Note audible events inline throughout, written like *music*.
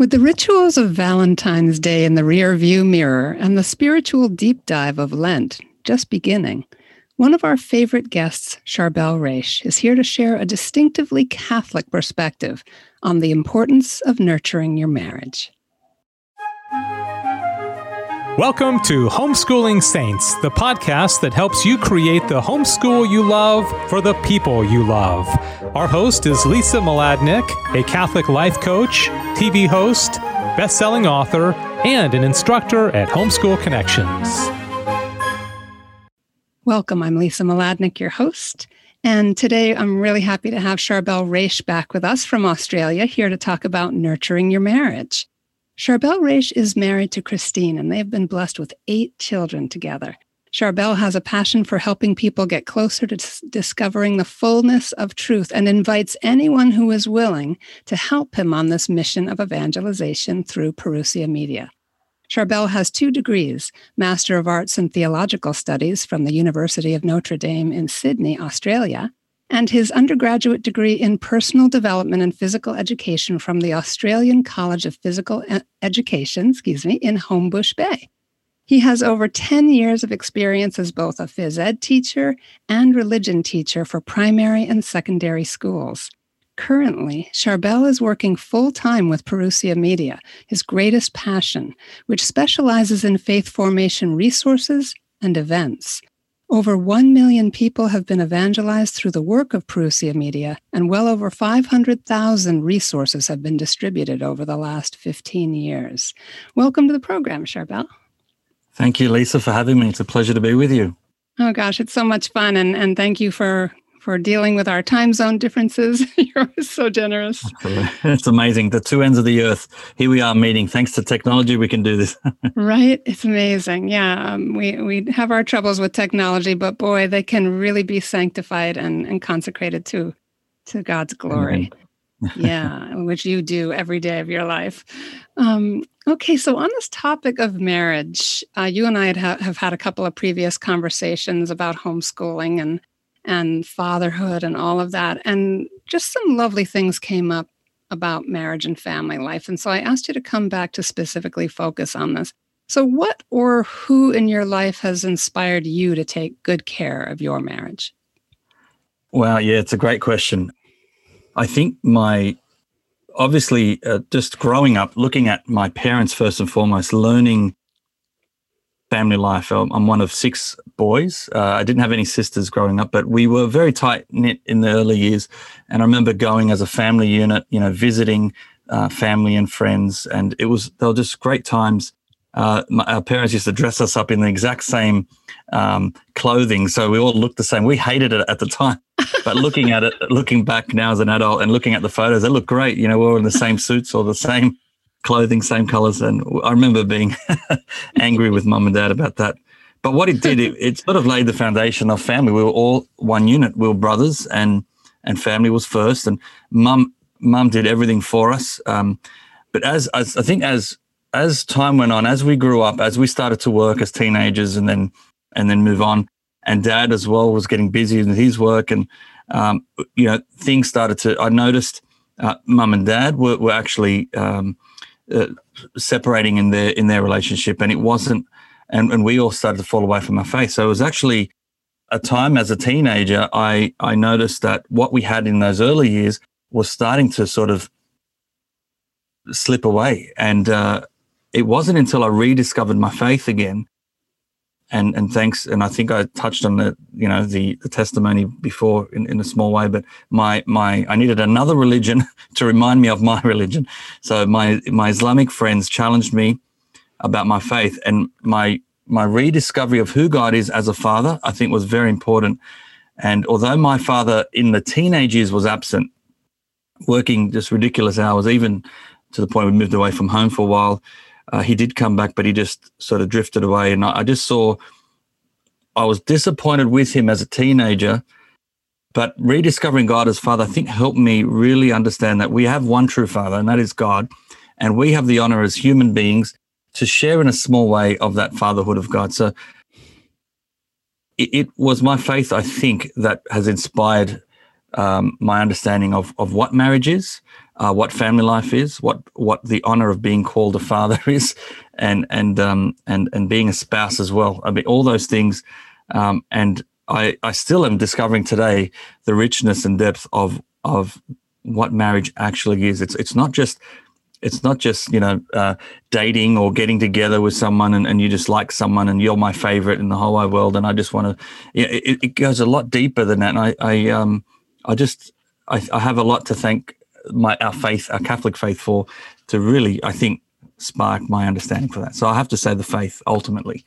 With the rituals of Valentine's Day in the rearview mirror and the spiritual deep dive of Lent just beginning, one of our favorite guests, Charbel Raisch, is here to share a distinctively Catholic perspective on the importance of nurturing your marriage. Welcome to Homeschooling Saints, the podcast that helps you create the homeschool you love for the people you love. Our host is Lisa Mladinich, a Catholic life coach, TV host, best-selling author, and an instructor at Homeschool Connections. Welcome. I'm Lisa Mladinich, your host. And today I'm really happy to have Charbel Raisch back with us from Australia here to talk about nurturing your marriage. Charbel Raisch is married to Christine, and they have been blessed with eight children together. Charbel has a passion for helping people get closer to discovering the fullness of truth and invites anyone who is willing to help him on this mission of evangelization through Parousia Media. Charbel has two degrees Master of Arts in Theological Studies from the University of Notre Dame in Sydney, Australia, and his undergraduate degree in personal development and physical education from the Australian College of Physical Education, excuse me, in Homebush Bay. He has over 10 years of experience as both a phys ed teacher and religion teacher for primary and secondary schools. Currently, Charbel is working full time with Parousia Media, his greatest passion, which specializes in faith formation resources and events. Over 1 million people have been evangelized through the work of Parousia Media, and well over 500,000 resources have been distributed over the last 15 years. Welcome to the program, Charbel. Thank you, Lisa, for having me. It's a pleasure to be with you. Oh gosh, it's so much fun, and, and thank you for for dealing with our time zone differences. *laughs* You're so generous. *laughs* It's amazing. The two ends of the earth. Here we are meeting. Thanks to technology, we can do this. *laughs* right? It's amazing. Yeah, um, we we have our troubles with technology, but boy, they can really be sanctified and, and consecrated to to God's glory. yeah, which you do every day of your life. Um, okay, so on this topic of marriage, uh, you and I had ha- have had a couple of previous conversations about homeschooling and and fatherhood and all of that, and just some lovely things came up about marriage and family life. And so I asked you to come back to specifically focus on this. So, what or who in your life has inspired you to take good care of your marriage? Wow, yeah, it's a great question. I think my obviously uh, just growing up, looking at my parents first and foremost, learning family life. I'm I'm one of six boys. Uh, I didn't have any sisters growing up, but we were very tight knit in the early years. And I remember going as a family unit, you know, visiting uh, family and friends, and it was they were just great times. Uh, my, our parents used to dress us up in the exact same um, clothing, so we all looked the same. We hated it at the time, but looking at it, looking back now as an adult and looking at the photos, they look great. You know, we we're in the same suits or the same clothing, same colors. And I remember being *laughs* angry with mum and dad about that. But what it did, it, it sort of laid the foundation of family. We were all one unit. We were brothers, and and family was first. And mum mum did everything for us. Um, but as, as I think as as time went on, as we grew up, as we started to work as teenagers, and then and then move on, and dad as well was getting busy with his work, and um, you know things started to. I noticed uh, mum and dad were, were actually um, uh, separating in their in their relationship, and it wasn't. And, and we all started to fall away from our faith. So it was actually a time as a teenager. I I noticed that what we had in those early years was starting to sort of slip away, and uh, it wasn't until I rediscovered my faith again. And and thanks, and I think I touched on the you know the the testimony before in, in a small way, but my my I needed another religion *laughs* to remind me of my *laughs* religion. So my my Islamic friends challenged me about my faith and my my rediscovery of who God is as a father. I think was very important. And although my father in the teenage years was absent, working just ridiculous hours, even to the point we moved away from home for a while. Uh, he did come back, but he just sort of drifted away. And I, I just saw, I was disappointed with him as a teenager, but rediscovering God as Father, I think helped me really understand that we have one true Father, and that is God. And we have the honor as human beings to share in a small way of that fatherhood of God. So it, it was my faith, I think, that has inspired um, my understanding of, of what marriage is, uh, what family life is, what what the honor of being called a father *laughs* is, and and um, and and being a spouse as well. I mean, all those things, um, and I I still am discovering today the richness and depth of of what marriage actually is. It's it's not just it's not just you know uh, dating or getting together with someone and, and you just like someone and you're my favorite in the whole wide world and I just want to. Know, it, it goes a lot deeper than that. And I I um I just I, I have a lot to thank my our faith, our Catholic faith, for to really I think spark my understanding for that. So I have to say the faith ultimately.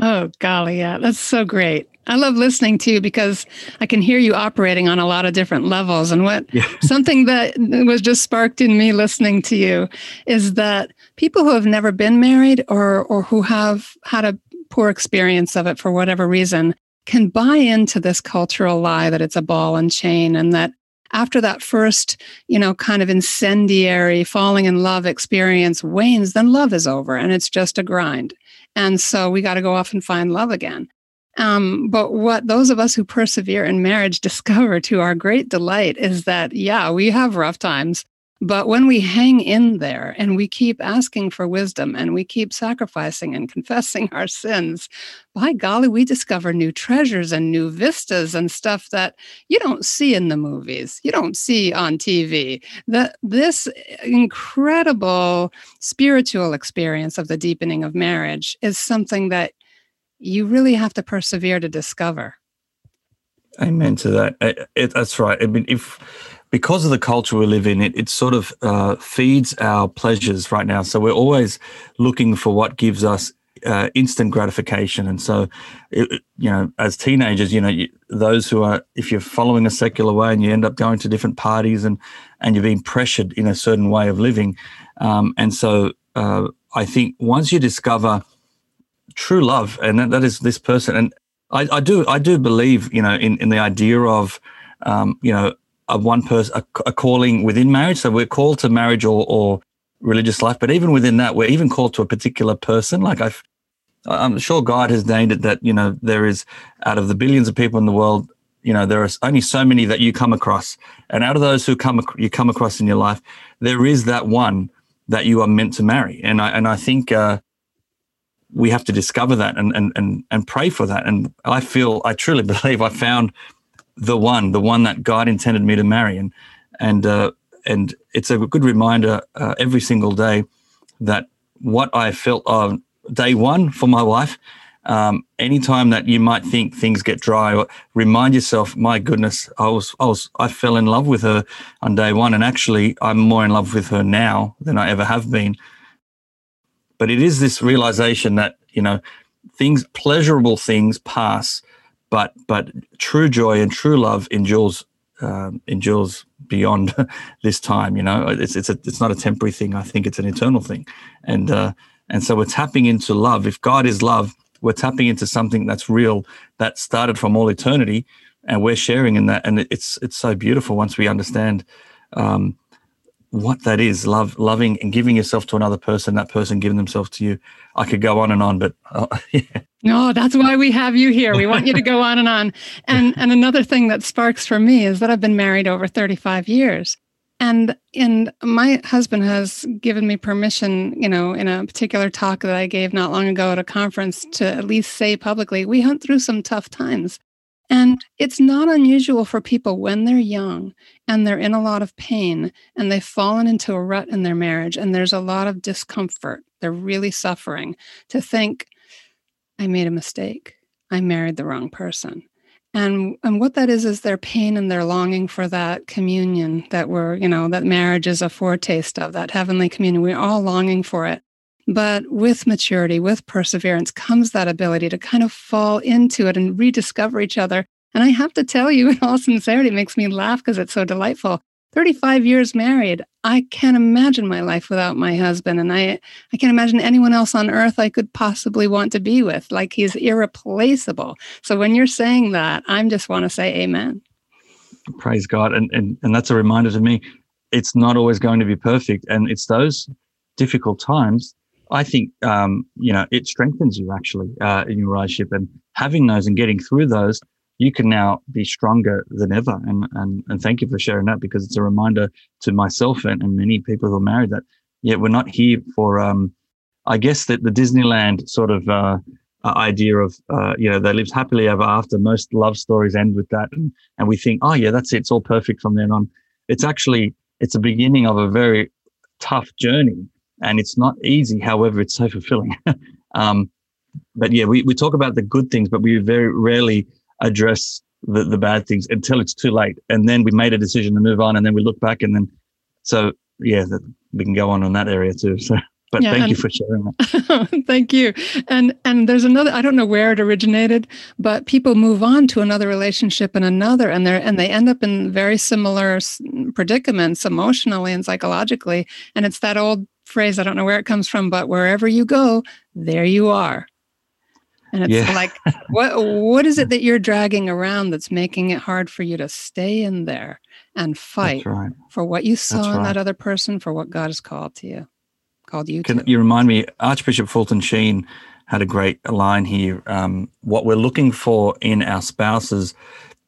Oh golly, yeah, that's so great. I love listening to you because I can hear you operating on a lot of different levels. And what yeah. *laughs* something that was just sparked in me listening to you is that people who have never been married or or who have had a poor experience of it for whatever reason can buy into this cultural lie that it's a ball and chain and that after that first, you know, kind of incendiary falling in love experience wanes, then love is over and it's just a grind. And so we got to go off and find love again. Um, but what those of us who persevere in marriage *laughs* discover to our great delight is that, yeah, we have rough times, but when we hang in there and we keep asking for wisdom and we keep sacrificing and *laughs* confessing our sins, by golly, we discover new treasures and new vistas and stuff that you don't see in the movies, you don't see on TV. That this incredible spiritual experience of the deepening of marriage is something that you really have to persevere to discover. Amen to that. It, it, that's right. I mean, if because of the culture we live in, it, it sort of uh, feeds our pleasures right now. So we're always looking for what gives us uh, instant gratification. And so, it, you know, as teenagers, you know, you, those who are, if you're following a secular way and you end up going to different parties and and you're being pressured in a certain way of living, um, and so uh, I think once you discover true love, and that, that is this person, and I, I, do I do believe, you know, in in the idea of um, you know a one person a, a, calling within marriage. So we're called to marriage or, or religious life, but even within that, we're even called to a particular person. Like I've, I'm sure God has named it that you know there is out of the billions of people in the world, you know there are only so many that you come across, and out of those who come you come across in your life, there is that one that you are meant to marry. And I and I think. Uh, we have to discover that and, and and and pray for that. And I feel I truly *laughs* believe I found the one, the one that God intended me to marry, and and uh, and it's a good reminder uh, every single day that what I felt on day one for my wife. Um, anytime that you might think things get dry, remind yourself, my goodness, I was, I was, I fell in love with her on day one, and actually, I'm more in love with her now than I ever have been. But it is this realization that you know, things, pleasurable things pass, but but true joy and true love endures um, endures beyond *laughs* this time. You know, it's it's a, it's not a temporary thing. I think it's an eternal thing, and uh, and so we're tapping into love. If God is love, we're tapping into something that's real that started from all eternity, and we're sharing in that. And it's it's so beautiful once we understand um, what that is love loving and giving yourself to another person that person giving themselves to you i could go on and on but uh, *laughs* yeah. No that's why we have you here. We want you to go on and on. *laughs* And and another thing that sparks for me is that i've been married over 35 years. And and my husband has given me permission you know in a particular talk that i gave not long ago at a conference to at least say publicly we went through some tough times. And it's not unusual for people when they're young and they're in a lot of pain and they've fallen into a rut in their marriage and there's a lot of discomfort, they're really suffering, to think, I made a mistake. I married the wrong person. And, and what that is is their pain and their longing for that communion that we're, you know, that marriage is a foretaste of, that heavenly communion. We're all longing for it. But with maturity, with perseverance, comes that ability to kind of fall into it and rediscover each other. And I have to tell you, *laughs* in all sincerity, it makes me laugh because it's so delightful. 35 years married, I can't imagine my life without my husband. And I, I can't imagine anyone else on earth I could possibly want to be with. Like he's irreplaceable. So when you're saying that, I just want to say amen. Praise God. And, and, and that's a reminder to me it's not always going to be perfect. And it's those difficult times I think um, you know it strengthens you actually uh, in your relationship, and having those and getting through those you can now be stronger than ever. And and and thank you for sharing that because it's a reminder to myself and, and many people who are married that yeah, we're not here for um I guess that the Disneyland sort of uh, uh, idea of uh, you know they lived happily ever after. Most love stories end with that, and, and we think, oh yeah, that's it. It's all perfect from then on. It's actually it's a beginning of a very tough journey, and it's not easy. However, it's so fulfilling. *laughs* um, but yeah, we, we talk about the good things, but we very rarely address the, the bad things until it's too late. And then we made a decision to move on, and then we look back, and then so yeah, that, we can go on on that area too. So but yeah, thank and, you for sharing that. *laughs* thank you. And and there's another I don't know where it originated, but people move on to another relationship and another and they're, and they end up in very similar predicaments emotionally and psychologically and it's that old phrase I don't know where it comes from but wherever you go, there you are. And it's yeah. like *laughs* what what is it that you're dragging around that's making it hard for you to stay in there and fight right. for what you saw in that other person for what God has called to you? called you. Can you remind me? Archbishop Fulton Sheen had a great line here. Um, what we're looking for in our spouses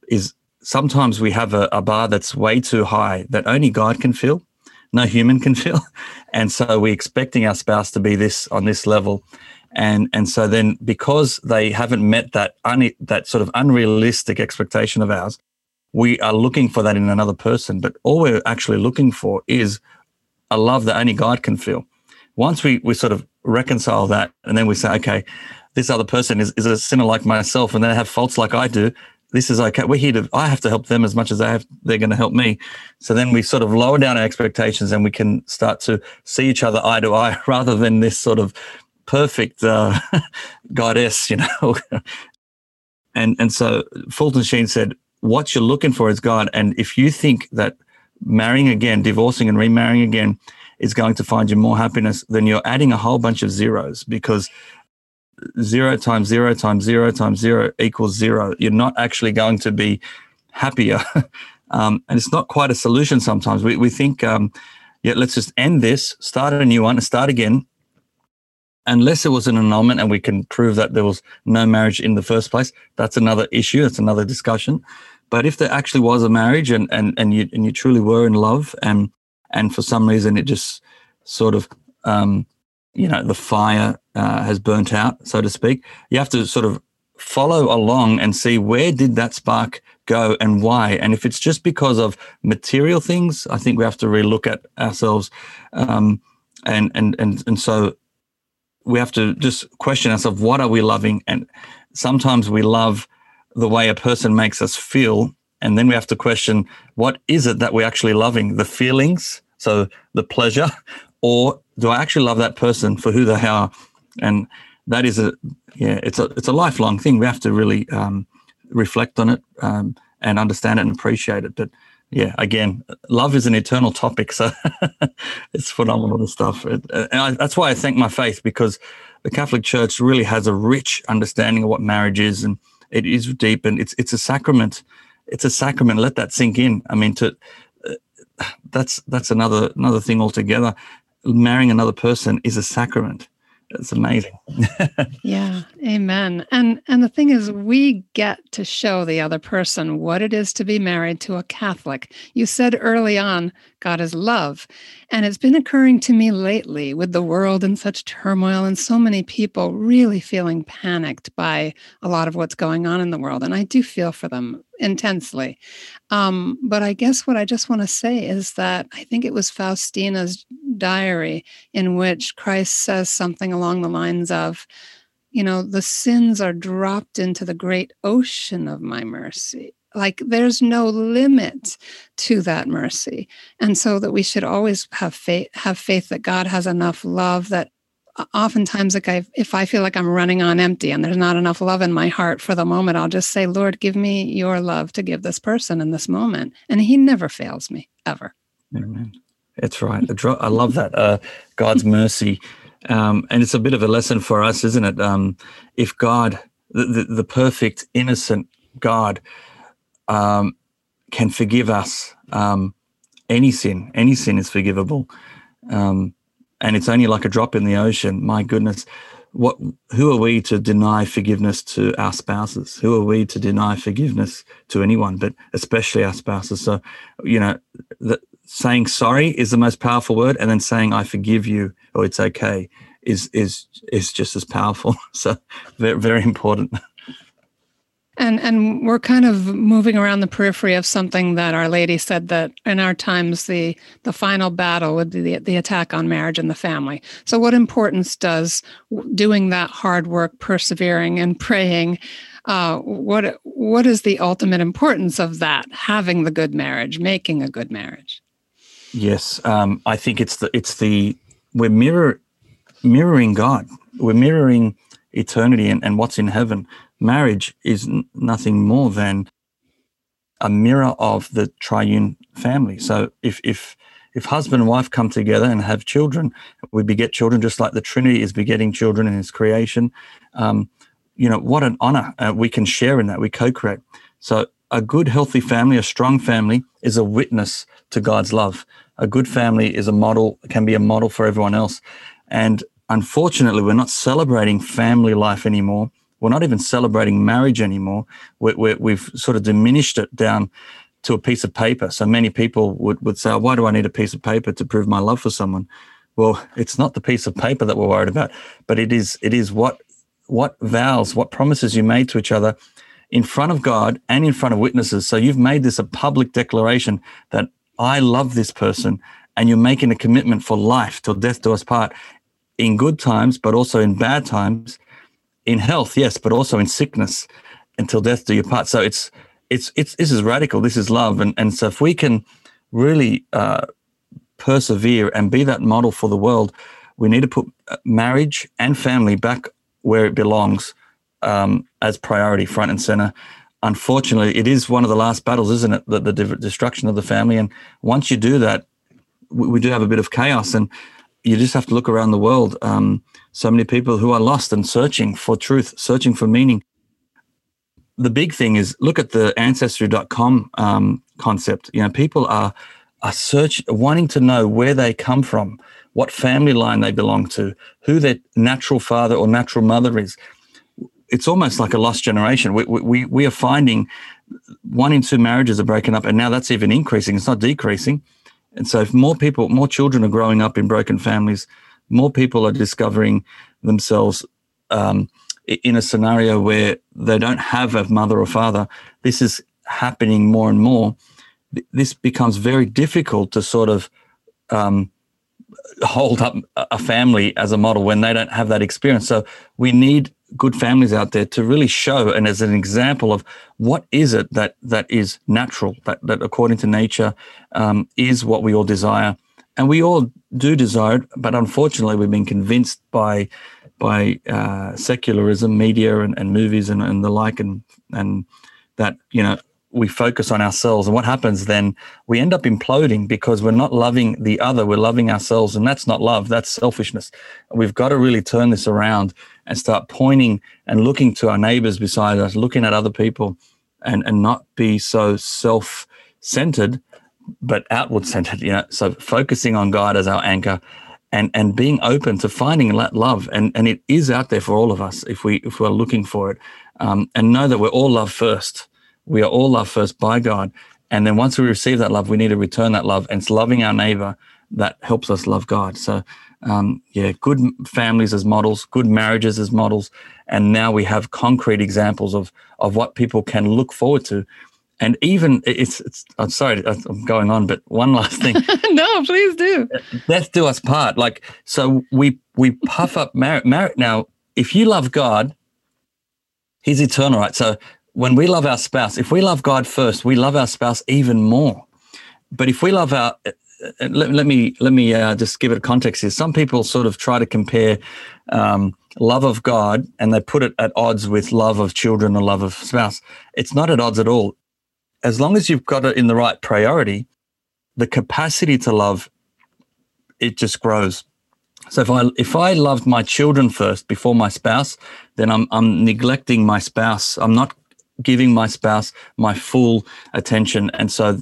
is sometimes we have a, a bar that's way too high that only God can fill, no human can *laughs* fill, and so we're expecting our spouse to be this on this level. And and so then because they haven't met that un, that sort of unrealistic expectation of ours, we are looking for that in another person. But all we're actually looking for is a love that only God can feel once we, we sort of reconcile that and then we say, okay, this other person is, is a sinner like myself and they have faults like I do. This is okay. We're here to, I have to help them as much as they have, they're going to help me. So then we sort of lower down our expectations and we can start to see each other eye to eye *laughs* rather than this sort of perfect uh, *laughs* goddess, you know. *laughs* and, and so Fulton Sheen said, what you're looking for is God. And if you think that marrying again, divorcing and remarrying again is going to find you more happiness, then you're adding a whole bunch of zeros because zero times zero times zero times zero equals zero. You're not actually going to be happier. *laughs* um, and it's not quite a solution sometimes. We, we think, um, yeah, let's just end this, start a new one, start again. Unless it was an annulment and we can prove that there was no marriage in the first place, that's another issue. That's another discussion. But if there actually was a marriage and, and, and you and you truly were in love and and for some reason it just sort of um, you know the fire uh, has burnt out so to speak you have to sort of follow along and see where did that spark go and why and if it's just because of material things i think we have to relook at ourselves um, and and and and so we have to just question ourselves what are we loving? And sometimes we love the way a person makes us feel and then we have to question what is it that we're actually loving? The feelings so the pleasure *laughs* or do i actually love that person for who they are? And that is a yeah it's a it's a lifelong thing. We have to really um, reflect on it um, and understand it and appreciate it. But yeah again love is an eternal topic so *laughs* it's phenomenal stuff it, and I, that's why i thank my faith because the catholic church really has a rich understanding of what marriage is and it is deep and it's it's a sacrament it's a sacrament. Let that sink in. I mean, to uh, that's that's another another thing altogether. Marrying another person is a sacrament. It's amazing. *laughs* yeah, amen. And and the thing is we get to show the other person what it is to be married to a Catholic. You said early on God is love. And it's been occurring to me lately with the world in such turmoil and so many people really feeling panicked by a lot of what's going on in the world. And I do feel for them intensely. Um, but I guess what I just want to say is that I think it was Faustina's diary in which Christ says something along the lines of, you know, the sins are dropped into the great ocean of my mercy like there's no limit to that mercy. And so that we should always have faith have faith that god has enough love that oftentimes like I, if i feel like i'm running on empty and there's not enough love in my heart for the moment i'll just say lord give me your love to give this person in this moment. And he never fails me ever. Amen. it's right. I love that uh, god's mercy. Um, and it's a bit of a lesson for us isn't it? Um, if god the, the, the perfect innocent god um, can forgive us um, any sin. Any sin is forgivable. Um, and it's only like a drop in the ocean. My goodness, what who are we to deny forgiveness to our spouses who are we to deny forgiveness to anyone but especially our spouses so you know the, saying sorry is the most powerful word and then saying i forgive you or it's okay is is is just as powerful *laughs* so very, very important and and we're kind of moving around the periphery of something that Our Lady said that in our times the the final battle would be the, the attack on marriage and the family. So what importance does doing that hard work, persevering and praying? Uh, what what is the ultimate importance of that? Having the good marriage, making a good marriage. Yes, um, I think it's the it's the we're mirror mirroring God. We're mirroring eternity and, and what's in heaven marriage is n- nothing more than a mirror of the triune family. So if if if husband and wife come together and have children, we beget children just like the Trinity is begetting children in His creation. Um, you know what an honor uh, we can share in that. We co-create. So a good, healthy family, a strong family, is a witness to God's love. A good family is a model, can be a model for everyone else. And unfortunately, we're not celebrating family life anymore we're not even celebrating marriage anymore. we we've sort of diminished it down to a piece of paper. So many people would, would say, Why do I need a piece of paper to prove my love for someone? Well, it's not the piece of paper that we're worried about, but it is it is what what vows, what promises you made to each other in front of God and in front of witnesses. So you've made this a public declaration that I love this person, and you're making a commitment for life till death do us part in good times, but also in bad times in health, yes, but also in sickness until death do you part. So it's it's it's this is radical. This is love, and and so if we can really uh, persevere and be that model for the world, we need to put uh, marriage and family back where it belongs um, as priority, front and center. Unfortunately, it is one of the last battles, isn't it? The, the destruction of the family, and once you do that, we, we do have a bit of chaos, and you just have to look around the world. Um, so many people who are lost and searching for truth, searching for meaning. The big thing is look at the ancestry.com um, concept. You know, people are are search wanting to know where they come from, what family line they belong to, who their natural father or natural mother is. It's almost like a lost generation. We we we are finding one in two marriages are breaking up, and now that's even increasing. It's not decreasing. And so, if more people, more children are growing up in broken families, more people are discovering themselves um, in a scenario where they don't have a mother or father. This is happening more and more. This becomes very difficult to sort of um, hold up a family as a model when they don't have that experience. So we need good families out there to really show and as an example of what is it that that is natural that that according to nature um, is what we all desire. And we all do desire it, but unfortunately, we've been convinced by by uh, secularism, media, and, and movies, and, and the like, and and that you know we focus on ourselves, and what happens then? We end up imploding because we're not loving the other; we're loving ourselves, and that's not love; that's selfishness. We've got to really turn this around and start pointing and looking to our neighbors beside us, looking at other people, and and not be so self centered but outward centered, you know, so focusing on God as our anchor and, and being open to finding that love. And, and it is out there for all of us if we, if we're looking for it. Um, and know that we're all loved first. We are all loved first by God. And then once we receive that love, we need to return that love. And it's loving our neighbor that helps us love God. So, um, yeah, good families as models, good marriages as models. And now we have concrete examples of, of what people can look forward to and even it's, it's I'm sorry I'm going on, but one last thing. *laughs* no, please do. Death do us part. Like so, we we puff up merit. Merit now. If you love God, He's eternal, right? So when we love our spouse, if we love God first, we love our spouse even more. But if we love our uh, uh, let, let me let me uh, just give it a context here. Some people sort of try to compare um, love of God and they put it at odds with love of children or love of spouse. It's not at odds at all as long as you've got it in the right priority, the capacity to love it just grows. So if I if I loved my children first before my spouse, then I'm I'm neglecting my spouse. I'm not giving my spouse my full attention, and so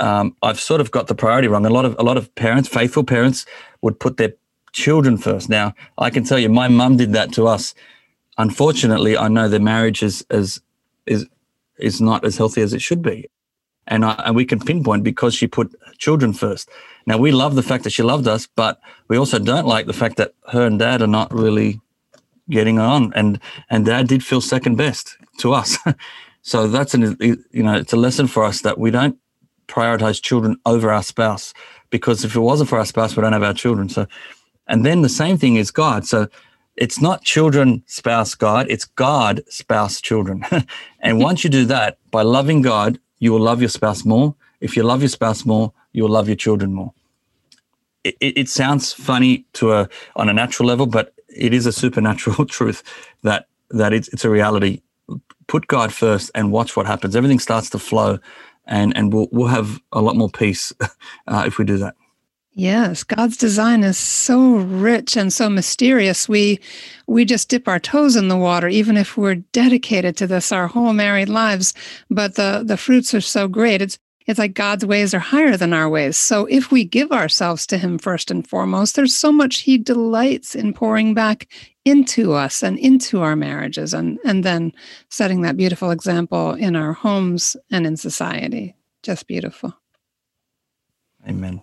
um, I've sort of got the priority wrong. A lot of a lot of parents, faithful parents, would put their children first. Now, I can tell you, my mum did that to us. Unfortunately, I know the marriage is is is is not as healthy as it should be, and I, and we can pinpoint because she put children first. Now we love the fact that she loved us, but we also don't like the fact that her and dad are not really getting on, and and dad did feel second best to us. *laughs* so that's an you know it's a lesson for us that we don't prioritize children over our spouse because if it wasn't for our spouse, we don't have our children. So and then the same thing is God. So it's not children, spouse, God, it's God, spouse, children. *laughs* and once you do that, by loving God, you will love your spouse more. If you love your spouse more, you'll love your children more. It, it, it sounds funny to a on a natural level, but it is a supernatural *laughs* truth that that it's, it's a reality. Put God first and watch what happens. Everything starts to flow, and and we'll we'll have a lot more peace *laughs* uh, if we do that. Yes, God's design is so rich and so mysterious. We we just dip our toes in the water even if we're dedicated to this our whole married lives, but the the fruits are so great. It's it's like God's ways are higher than our ways. So if we give ourselves to him first and foremost, there's so much he delights in pouring back into us and into our marriages and and then setting that beautiful example in our homes and in society. Just beautiful. Amen.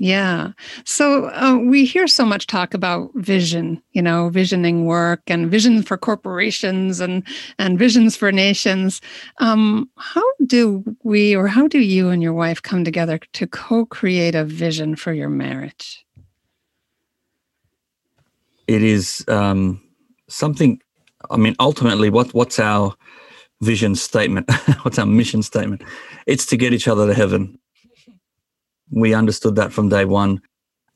Yeah. So uh, we hear so much talk about vision, you know, visioning work and vision for corporations and and visions for nations. Um, how do we, or how do you and your wife come together to co-create a vision for your marriage? It is um, something. I mean, ultimately, what what's our vision statement? *laughs* what's our mission statement? It's to get each other to heaven we understood that from day one.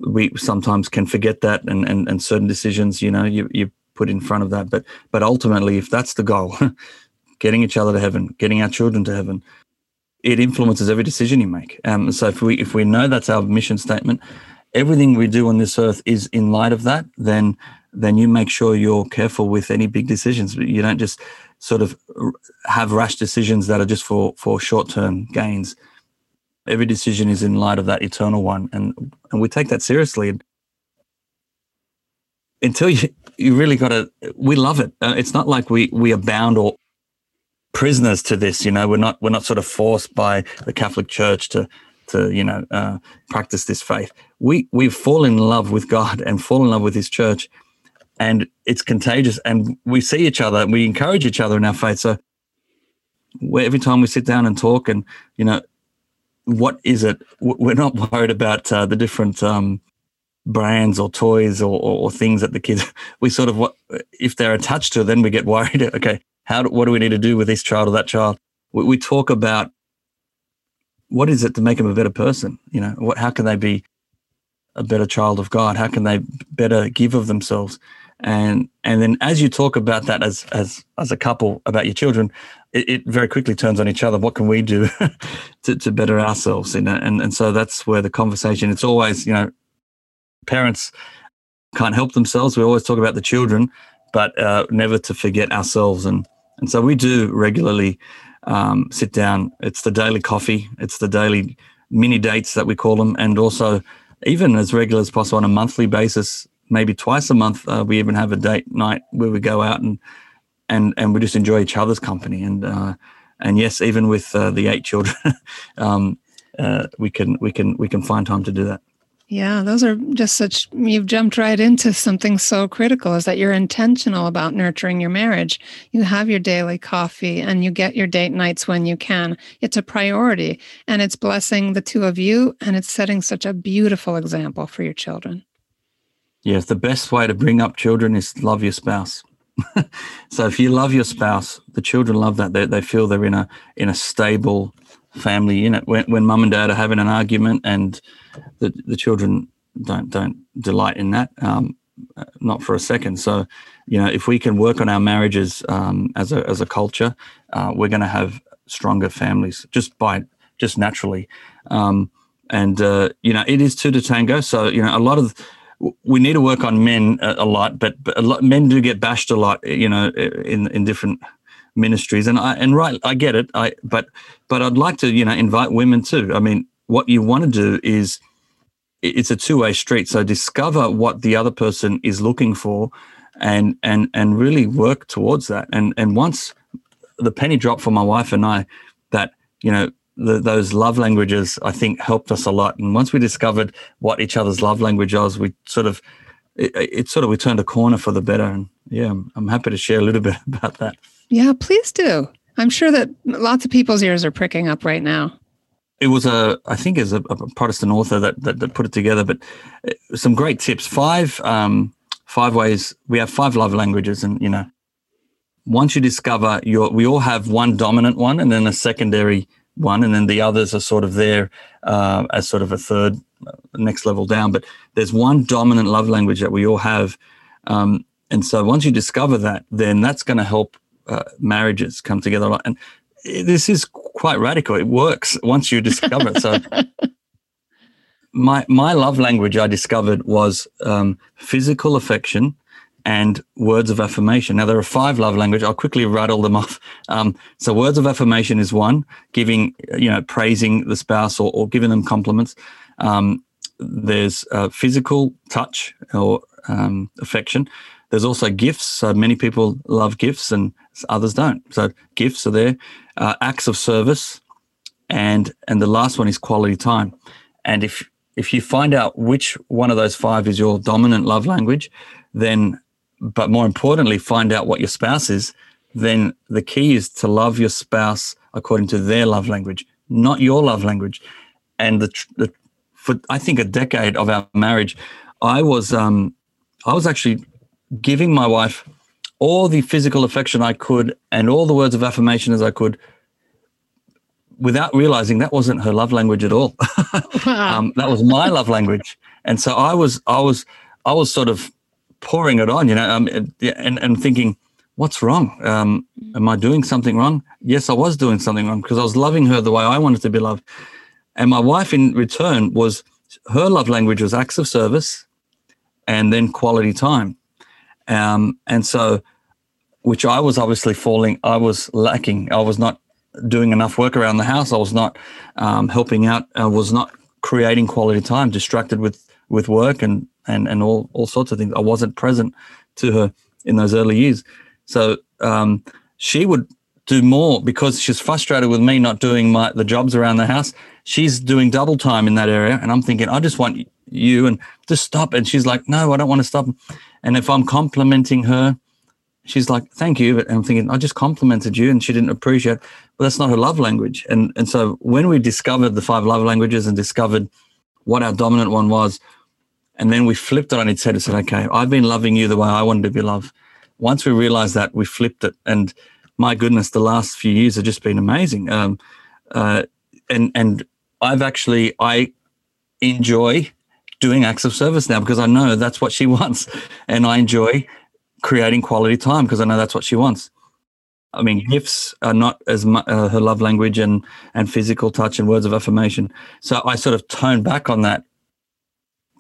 We sometimes can forget that, and and, and certain decisions, you know, you you put in front of that. But but ultimately, if that's the goal, *laughs* getting each other to heaven, getting our children to heaven, it influences every decision you make. Um, so if we if we know that's our mission statement, everything we do on this earth is in light of that. Then then you make sure you're careful with any big decisions. You don't just sort of have rash decisions that are just for for short term gains every decision is in light of that eternal one and and we take that seriously. Until you you really got to we love it. Uh, it's not like we we are bound or prisoners to this you know? We're not we're not sort of forced by the catholic church to to you know uh, practice this faith. We we fall in love with god and fall in love with his church and it's contagious and we see each other and we encourage each other in our faith. So every time we sit down and talk and you know what is it? We're not worried about uh, the different um, brands or toys or, or, or, things that the kids. *laughs* We sort of what if they're attached to, then we get worried. *laughs* Okay, how do, what do we need to do with this child or that child? We, we talk about what is it to make them a better person. You know, what how can they be a better child of God? How can they better give of themselves? and and then as you talk about that as as as a couple about your children it, it very quickly turns on each other. What can we do *laughs* to, to better ourselves and and and so that's where the conversation it's always you know parents can't help themselves. We always talk about the children but uh, never to forget ourselves. And and so we do regularly um, sit down. It's the daily coffee. It's the daily mini dates that we call them. And also even as regular as possible on a monthly basis maybe twice a month. Uh, we even have a date night where we go out and and and we just enjoy each other's company. And uh, and yes, even with uh, the eight children, *laughs* um, uh, we can we can we can find time to do that. Yeah, those are just such, you've jumped right into something so critical is that you're intentional about nurturing your marriage. You have your daily coffee and you get your date nights when you can. It's a priority and it's blessing the two of you and it's setting such a beautiful example for your children. Yes, the best way to bring up children is love your spouse. *laughs* so if you love your spouse, the children love that. They, they feel they're in a in a stable family unit. When when mum and dad are having an argument, and the the children don't don't delight in that, um, not for a second. So you know, if we can work on our marriages um, as a as a culture, uh, we're going to have stronger families just by just naturally. Um, and uh, you know, it is two to tango. So you know, a lot of we need to work on men a, a lot, but, but a lot, men do get bashed a lot, you know, in in different ministries. And I and right, I get it. I but but I'd like to you know invite women too. I mean, what you want to do is it's a two way street. So discover what the other person is looking for, and and and really work towards that. And and once the penny dropped for my wife and I, that you know the, those love languages I think helped us a lot. And once we discovered what each other's love language was, we sort of it, it sort of we turned a corner for the better. And yeah, I'm, happy to share a little *laughs* bit about that. Yeah, please do. I'm sure that lots of people's ears are pricking up right now it was a I think is a, a, Protestant author that, that, that put it together, but uh, some great tips. Five um, five ways we have five love languages, and you know, once you discover your, we all have one dominant one, and then a secondary one, and then the others are sort of there uh, as sort of a third next level down. But there's one dominant love language that we all have, um, and so once you discover that, then that's going to help uh, marriages come together. And this is quite radical. It works once you discover it. So *laughs* my my love language I discovered was um, physical affection and words of affirmation. Now there are five love languages. I'll quickly rattle them off. Um, so words of affirmation is one, giving you know praising the spouse or, or giving them compliments. Um, there's uh, physical touch or um, affection. There's also gifts. So many people love gifts and others don't. So gifts are there uh, acts of service, and and the last one is quality time. And if if you find out which one of those five is your dominant love language, then, but more importantly, find out what your spouse is, then the key is to love your spouse according to their love language, not your love language. And the, the for I think a decade of our marriage, I was um, I was actually giving my wife all the physical affection I could and all the words of affirmation as I could without realizing that wasn't her love language at all. *laughs* um, that was my love language. And so I was, I was, I was sort of pouring it on, you know, um, and, and thinking, what's wrong? Um, am I doing something wrong? Yes, I was doing something wrong because I was loving her the way I wanted to be loved. And my wife in return was, her love language was acts of service and then quality time. Um, and so, which I was obviously falling, I was lacking. I was not doing enough work around the house. I was not um, helping out. I was not creating quality time, distracted with with work and and and all all sorts of things. I wasn't present to her in those early years. So um, she would do more because she's frustrated with me not doing my the jobs around the house. She's doing double time in that area, and I'm thinking, I just want you and just stop. And she's like, No, I don't want to stop. And if I'm complimenting her, she's like, "Thank you," but I'm thinking, I just complimented you, and she didn't appreciate. But that's not her love language. And and so when we discovered the five love languages and discovered what our dominant one was, and then we flipped it on its head and said, "Okay, I've been loving you the way I wanted to be loved." Once we realized that, we flipped it, and my goodness, the last few years have just been amazing. Um, uh, and and I've actually I enjoy doing acts of service now because I know that's what she *laughs* wants, and I enjoy creating quality time because I know that's what she wants. I mean, gifts are not as much uh, her love language and and physical touch and words of affirmation. So I sort of tone back on that,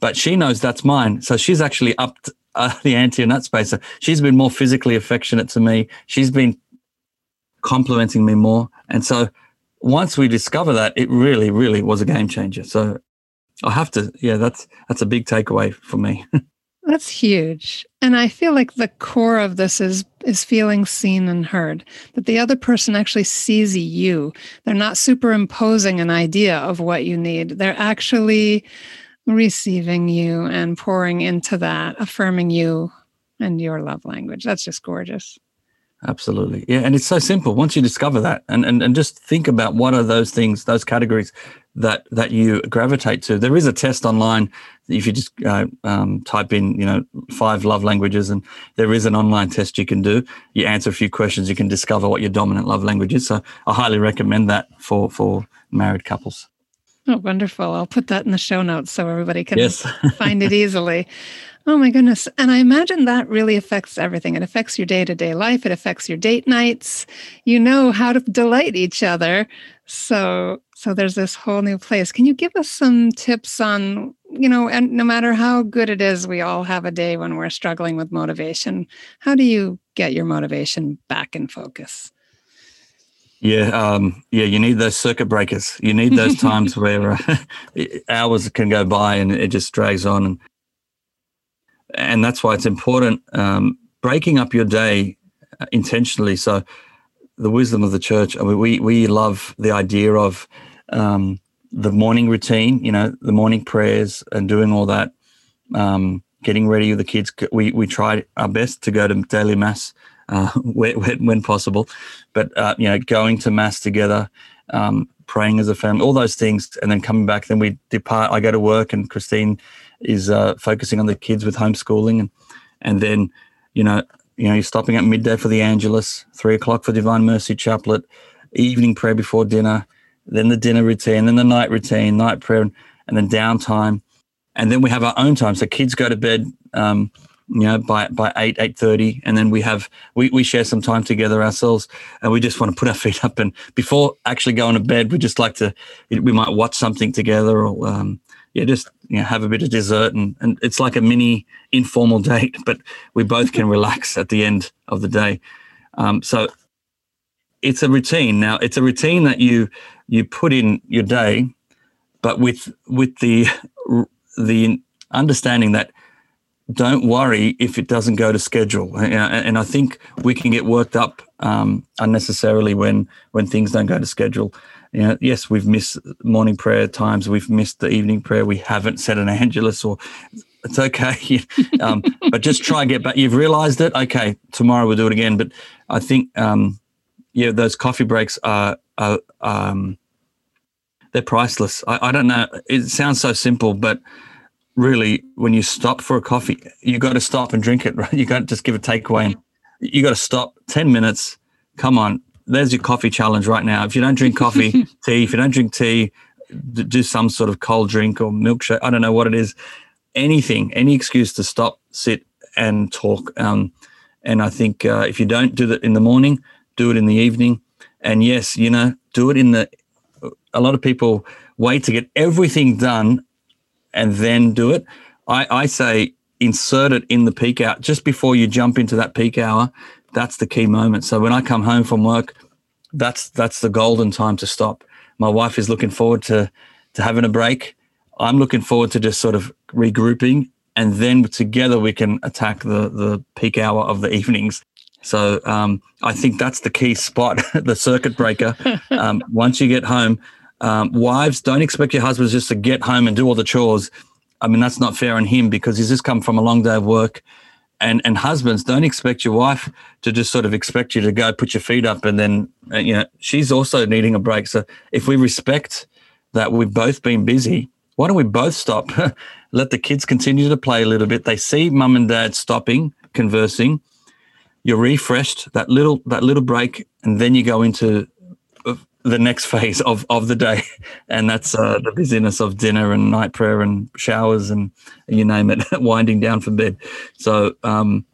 but she knows that's mine. So she's actually upped uh, the ante in that space. So she's been more physically affectionate to me. She's been complimenting me more, and so once we discover that, it really, really was a game changer. So I have to, yeah, that's that's a big takeaway for me. *laughs* That's huge. And I feel like the core of this is is feeling seen and heard. That the other person actually sees you. They're not superimposing an idea of what you need. They're actually receiving you and pouring into that, affirming you and your love language. That's just gorgeous. Absolutely. Yeah. And it's so simple. Once you discover that and, and, and just think about what are those things, those categories that that you gravitate to. There is a test online. If you just uh, um, type in, you know, five love languages, and there is an online test you can do. You answer a few questions, you can discover what your dominant love language is. So I highly recommend that for for married couples. Oh, wonderful! I'll put that in the show notes so everybody can yes. *laughs* find it easily. Oh my goodness. And I imagine that really affects everything. It affects your day to day life. It affects your date nights. You know how to delight each other. So so there's this whole new place. Can you give us some tips on, you know, and no matter how good it is, we all have a day when we're struggling with motivation. How do you get your motivation back in focus? Yeah, um, yeah. You need those circuit breakers. You need those *laughs* times where uh, *laughs* hours can go by and it just drags on, and and that's why it's important um, breaking up your day uh, intentionally. So, the wisdom of the church. I mean, we we love the idea of um, the morning routine. You know, the morning prayers and doing all that. Um, getting ready with the kids. We we try our best to go to daily mass uh, *laughs* when, when, possible, but uh, you know, going to mass together, um, praying as a family, all those things, and then coming back. Then we depart. I go to work, and Christine is uh, focusing on the kids with homeschooling, and and then you know you know you're stopping at midday for the Angelus, three o'clock for Divine Mercy Chaplet, evening prayer before dinner, then the dinner routine, then the night routine, night prayer, and then downtime and then we have our own time. So kids go to bed, um, you know, by by eight eight thirty, and then we have we we share some time together ourselves, and we just want to put our *laughs* feet up. And before actually going to bed, we just like to we might watch something together, or um, yeah, just you know, have a bit of dessert, and and it's like a mini informal *laughs* date, but we both can relax at the end of the day. Um, so it's a routine. Now it's a routine that you you put in your day, but with with the the understanding that don't worry if it doesn't go to schedule. And I think we can get worked up um, unnecessarily when when things don't go to schedule. You know, yes, we've missed morning prayer times. We've missed the evening prayer. We haven't said an Angelus, or it's okay. *laughs* um, but just try and get back. You've realised it. Okay, tomorrow we'll do it again. But I think, um, yeah, those coffee breaks are, are um, they're priceless. I, I don't know. It sounds so simple, but really, when you stop for a coffee, you got to stop and drink it. *laughs* Right? You can't just give a takeaway. And you got to stop ten minutes. Come on, there's your coffee challenge right now. If you don't drink coffee, *laughs* tea. If you don't drink tea, do some sort of cold drink or milkshake. I don't know what it is. Anything, any excuse to stop, sit, and talk. Um, and I think uh, if you don't do that in the morning, do it in the evening. And yes, you know, do it in the a lot of people wait to get everything done and then do it. I, I say insert it in the peak hour just before you jump into that peak hour. That's the key moment. So when I come home from work, that's that's the golden time to stop. My wife is looking forward to to having a break. I'm looking forward to just sort of regrouping, and then together we can attack the the peak hour of the *laughs* evenings. So um, I think that's the key spot, *laughs* the circuit breaker. *laughs* Um, once you get home, um, wives, don't expect your husbands just to get home and do all the chores. I mean, that's not fair on him because he's just come from a long day of work. And and husbands, don't expect your wife to just sort of expect you to go put your feet up and then uh, you know she's also needing a break. So if we respect that we've both been busy, why don't we both stop? *laughs* Let the kids continue to play a little bit. They see mum and dad stopping, conversing. You're refreshed. That little that little break, and then you go into the next phase of of the day, *laughs* and that's uh, the busyness of dinner and night prayer and showers and you name it, *laughs* winding down for bed. So um,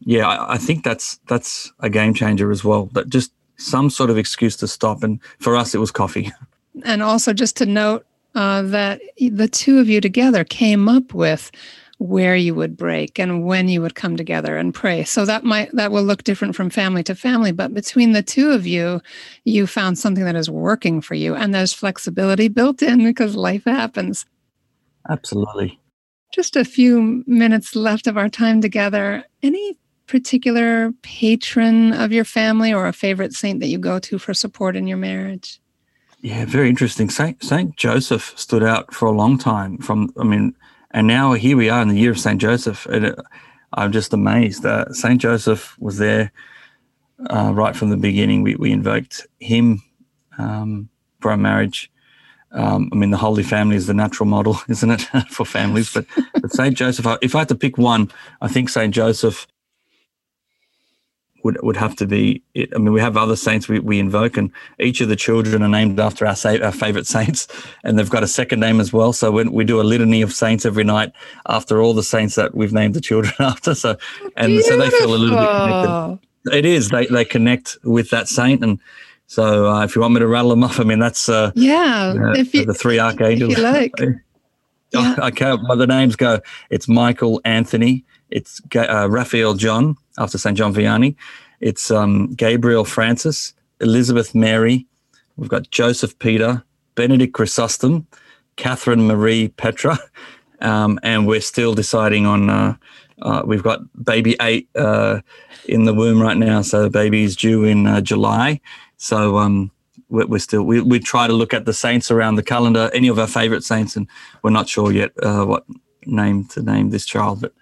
yeah, I, I, think that's that's a game changer as well. That just some sort of excuse to stop, and for us, it was coffee. *laughs* And also, just to note uh, that the two of you together came up with where you would break and when you would come together and pray. So that might that will look different from family to family, but between the two of you, you found something that is working for you and there's flexibility built in because life happens. Absolutely. Just a few minutes left of our time together. Any particular patron of your family or a favorite saint that you go to for support in your marriage? Yeah, very interesting. Saint Saint Joseph stood out for a long time. From I mean, and now here we are in the year of St. Joseph. And I'm just amazed that St. Joseph was there uh, right from the beginning. We, we invoked him um, for our marriage. Um, I mean, the Holy Family is the natural model, *laughs* isn't it, *laughs* for families? But, but St. Joseph, if I had to pick one, I think St. Joseph would would have to be. I mean, we have other saints we, we invoke, and each of the children are named after our our favorite *laughs* saints, and they've got a second name as well. So when we do a litany of saints every night after all the saints that we've named the children *laughs* after. So and Beautiful. so they feel a little bit connected. It is they they connect with that saint and. So uh, if you want me to rattle them off, I mean that's uh, yeah, uh, you, the three archangels. If you like. yeah. Okay, well, the names go. It's Michael Anthony. It's uh, Raphael John after St. John Vianney. It's um, Gabriel Francis, Elizabeth Mary, we've got Joseph Peter, Benedict Chrysostom, Catherine Marie Petra, *laughs* um, and we're still deciding on. Uh, uh, we've got baby eight uh, in the womb right now, so baby is due in uh, July. So um, we're, we're, still we, we try to look at the saints around the calendar, any of our favorite saints, and we're not sure yet uh, what name to name this child, but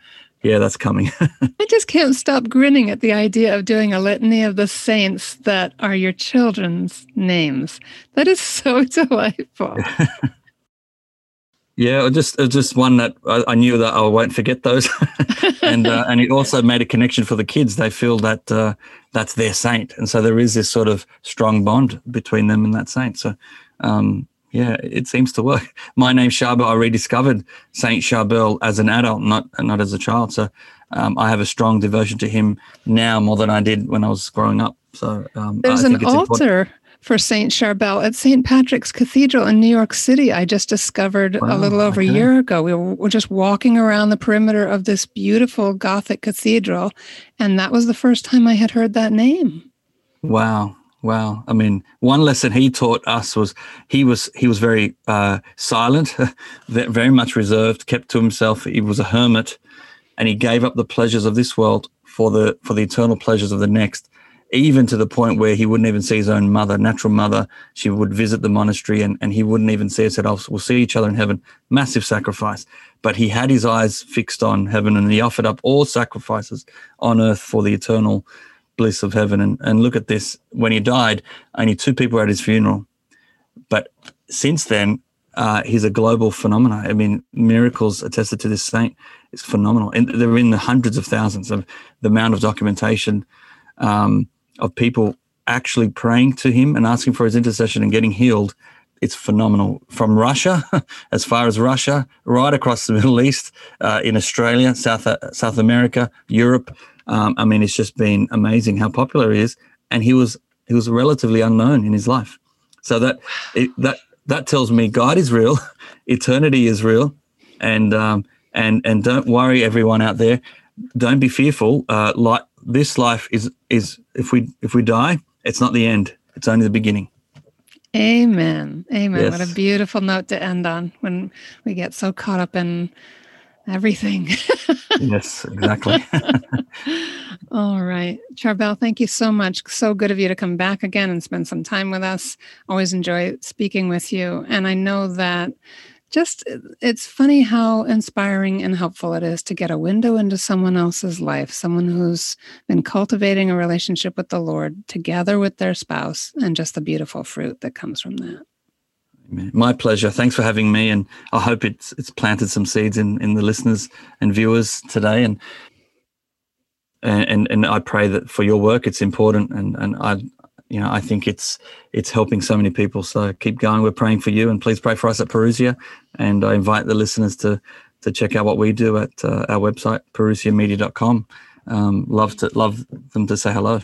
yeah, that's coming. *laughs* I just can't stop grinning at the idea of doing a litany of the saints that are your children's names. That is so *laughs* delightful. yeah, just just one that I, I, knew that I won't forget those, *laughs* and uh, and it also made a connection for the kids. They feel that uh, that's their saint, and so there is this sort of strong bond between them and that saint. So um, yeah, it seems to work. *laughs* My name's Charbel. I rediscovered Saint Charbel as an adult, not not as a child. So um, I have a strong devotion to him now more than I did when I was growing up. So um, there's an altar important. for Saint Charbel at St. Patrick's Cathedral in New York City. I just discovered wow, a little over okay. a year ago. We were, were just walking around the perimeter of this beautiful Gothic cathedral, and that was the first time I had heard that name. Wow. Wow. I mean, one lesson he taught us was he was he was very uh, silent, *laughs* very much reserved, kept to himself. He was a hermit, and he gave up the pleasures of this world for the for the eternal pleasures of the next. Even to the point where he wouldn't even see his own mother, natural mother. She would visit the monastery, and, and he wouldn't even see her. Said, "Oh, we'll see each other in heaven." Massive sacrifice, but he had his eyes fixed on heaven, and he offered up all sacrifices on earth for the eternal bliss of heaven. And, and look at this when he died, only two people were at his funeral. But since then, uh, he's a global phenomenon. I mean, miracles attested to this saint is phenomenal. And they're in the hundreds of thousands of the amount of documentation um, of people actually praying to him and asking for his intercession and getting healed. It's phenomenal. From Russia, *laughs* as far as Russia, right across the Middle East, uh, in Australia, South uh, South America, Europe, um, I mean, it's just been amazing how popular he is, and he was he was relatively unknown in his life. So that it, that that tells me God is real, *laughs* eternity is real, and um, and and don't worry, everyone out there, don't be fearful. Uh, like this life is is if we if we die, it's not the end; it's only the beginning. Amen. Amen. Yes. What a beautiful note to end on when we get so caught up in everything. *laughs* yes, exactly. *laughs* All right. Charbel, thank you so much. So good of you to come back again and spend some time with us. Always enjoy speaking with you. And I know that just it's funny how inspiring and helpful it is to get a window into someone else's life, someone who's been cultivating a relationship with the Lord together with their spouse, and just the beautiful fruit that comes from that. My pleasure. Thanks for having me, and I hope it's it's planted some seeds in in the listeners and viewers today. And and and I pray that for your work, it's important, and and I, you know, I think it's it's helping so many people. So keep going. We're praying for you, and please pray for us at Parousia. And I invite the listeners to to check out what we do at uh, our website, parousiamedia.com. Um, love to love them to say hello.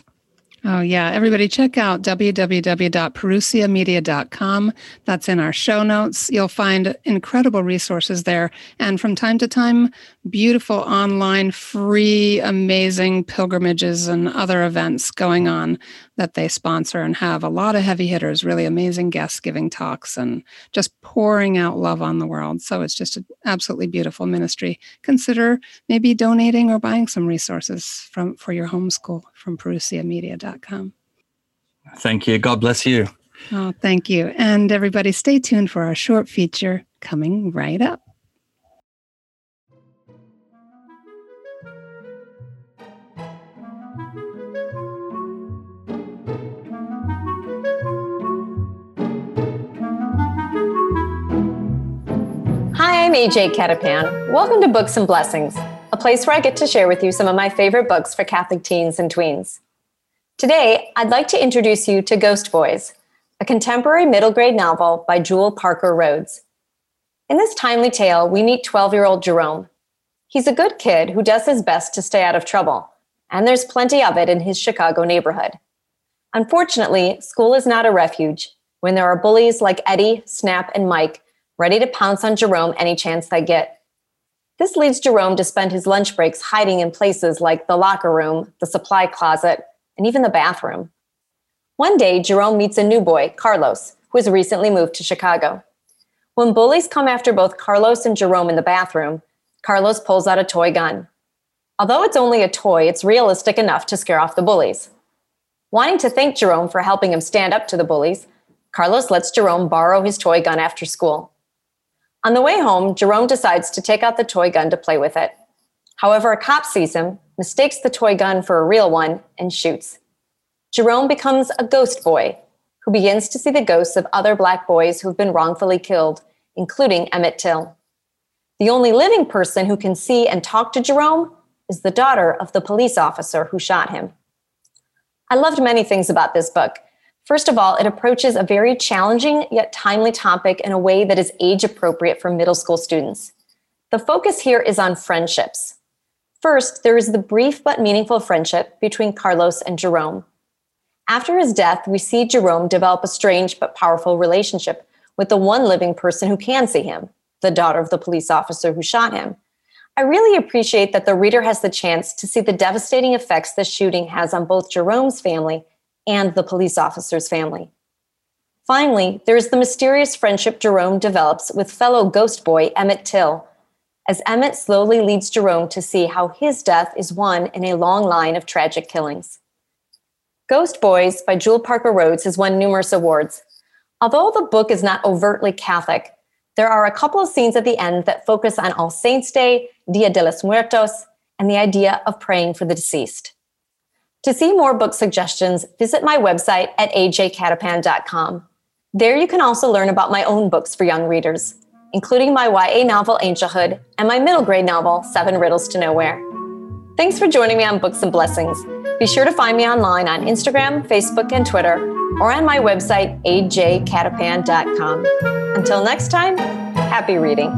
Oh, yeah. Everybody check out www.parousiamedia.com. That's in our show notes. You'll find incredible resources there. And from time to time, beautiful online, free, amazing pilgrimages and other events going on that they sponsor and have a lot of heavy hitters, really amazing guests giving talks and just pouring out love on the world. So it's just an absolutely beautiful ministry. Consider maybe donating or buying some resources from for your homeschool from parousiamedia.com. Thank you. God bless you. Oh, thank you. And everybody stay tuned for our short feature coming right up. Hi, I'm AJ Cattapan. Welcome to Books and Blessings, a place where I get to share with you some of my favorite books for Catholic teens and tweens. Today, I'd like to introduce you to Ghost Boys, a contemporary middle grade novel by Jewell Parker Rhodes. In this timely tale, we meet 12 year old Jerome. He's a good kid who does his best to stay out of trouble, and there's plenty of it in his Chicago neighborhood. Unfortunately, school is not a refuge when there are bullies like Eddie, Snap, and Mike ready to pounce on Jerome any chance they get. This leads Jerome to spend his lunch breaks hiding in places like the locker room, the supply closet, and even the bathroom. One day, Jerome meets a new boy, Carlos, who has recently moved to Chicago. When bullies come after both Carlos and Jerome in the bathroom, Carlos pulls out a toy gun. Although it's only a toy, it's realistic enough to scare off the bullies. Wanting to thank Jerome for helping him stand up to the bullies, Carlos lets Jerome borrow his toy gun after school. On the way home, Jerome decides to take out the toy gun to play with it. However, a cop sees him, mistakes the toy gun for a real one, and shoots. Jerome becomes a ghost boy who begins to see the ghosts of other black boys who've been wrongfully killed, including Emmett Till. The only living person who can see and talk to Jerome is the daughter of the police officer who shot him. I loved many things about this book. First of all, it approaches a very challenging yet timely topic in a way that is age appropriate for middle school students. The focus here is on friendships. First, there is the brief but meaningful friendship between Carlos and Jerome. After his death, we see Jerome develop a strange but powerful relationship with the one living person who can see him, the daughter of the police officer who shot him. I really appreciate that the reader has the chance to see the devastating effects the shooting has on both Jerome's family and the police officer's family. Finally, there is the mysterious friendship Jerome develops with fellow ghost boy Emmett Till, as Emmett slowly leads Jerome to see how his death is one in a long line of tragic killings. Ghost Boys by Jewell Parker Rhodes has won numerous awards. Although the book is not overtly Catholic, there are a couple of scenes at the end that focus on All Saints' Day, Dia de los Muertos, and the idea of praying for the deceased. To see more book suggestions, visit my website at ajcattapan.com. There you can also learn about my own books for young readers, including my YA novel Angelhood and my middle grade novel Seven Riddles to Nowhere. Thanks for joining me on Books and Blessings. Be sure to find me online on Instagram, Facebook, and Twitter, or on my website, ajcattapan.com. Until next time, happy reading.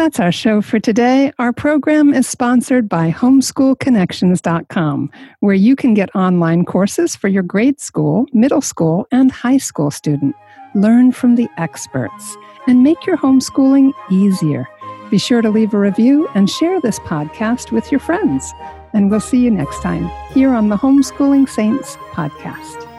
That's our show for today. Our program is sponsored by homeschoolconnections.com, where you can get online courses for your grade school, middle school, and high school student. Learn from the experts and make your homeschooling easier. Be sure to leave a review and share this podcast with your friends. And we'll see you next time here on the Homeschooling Saints podcast.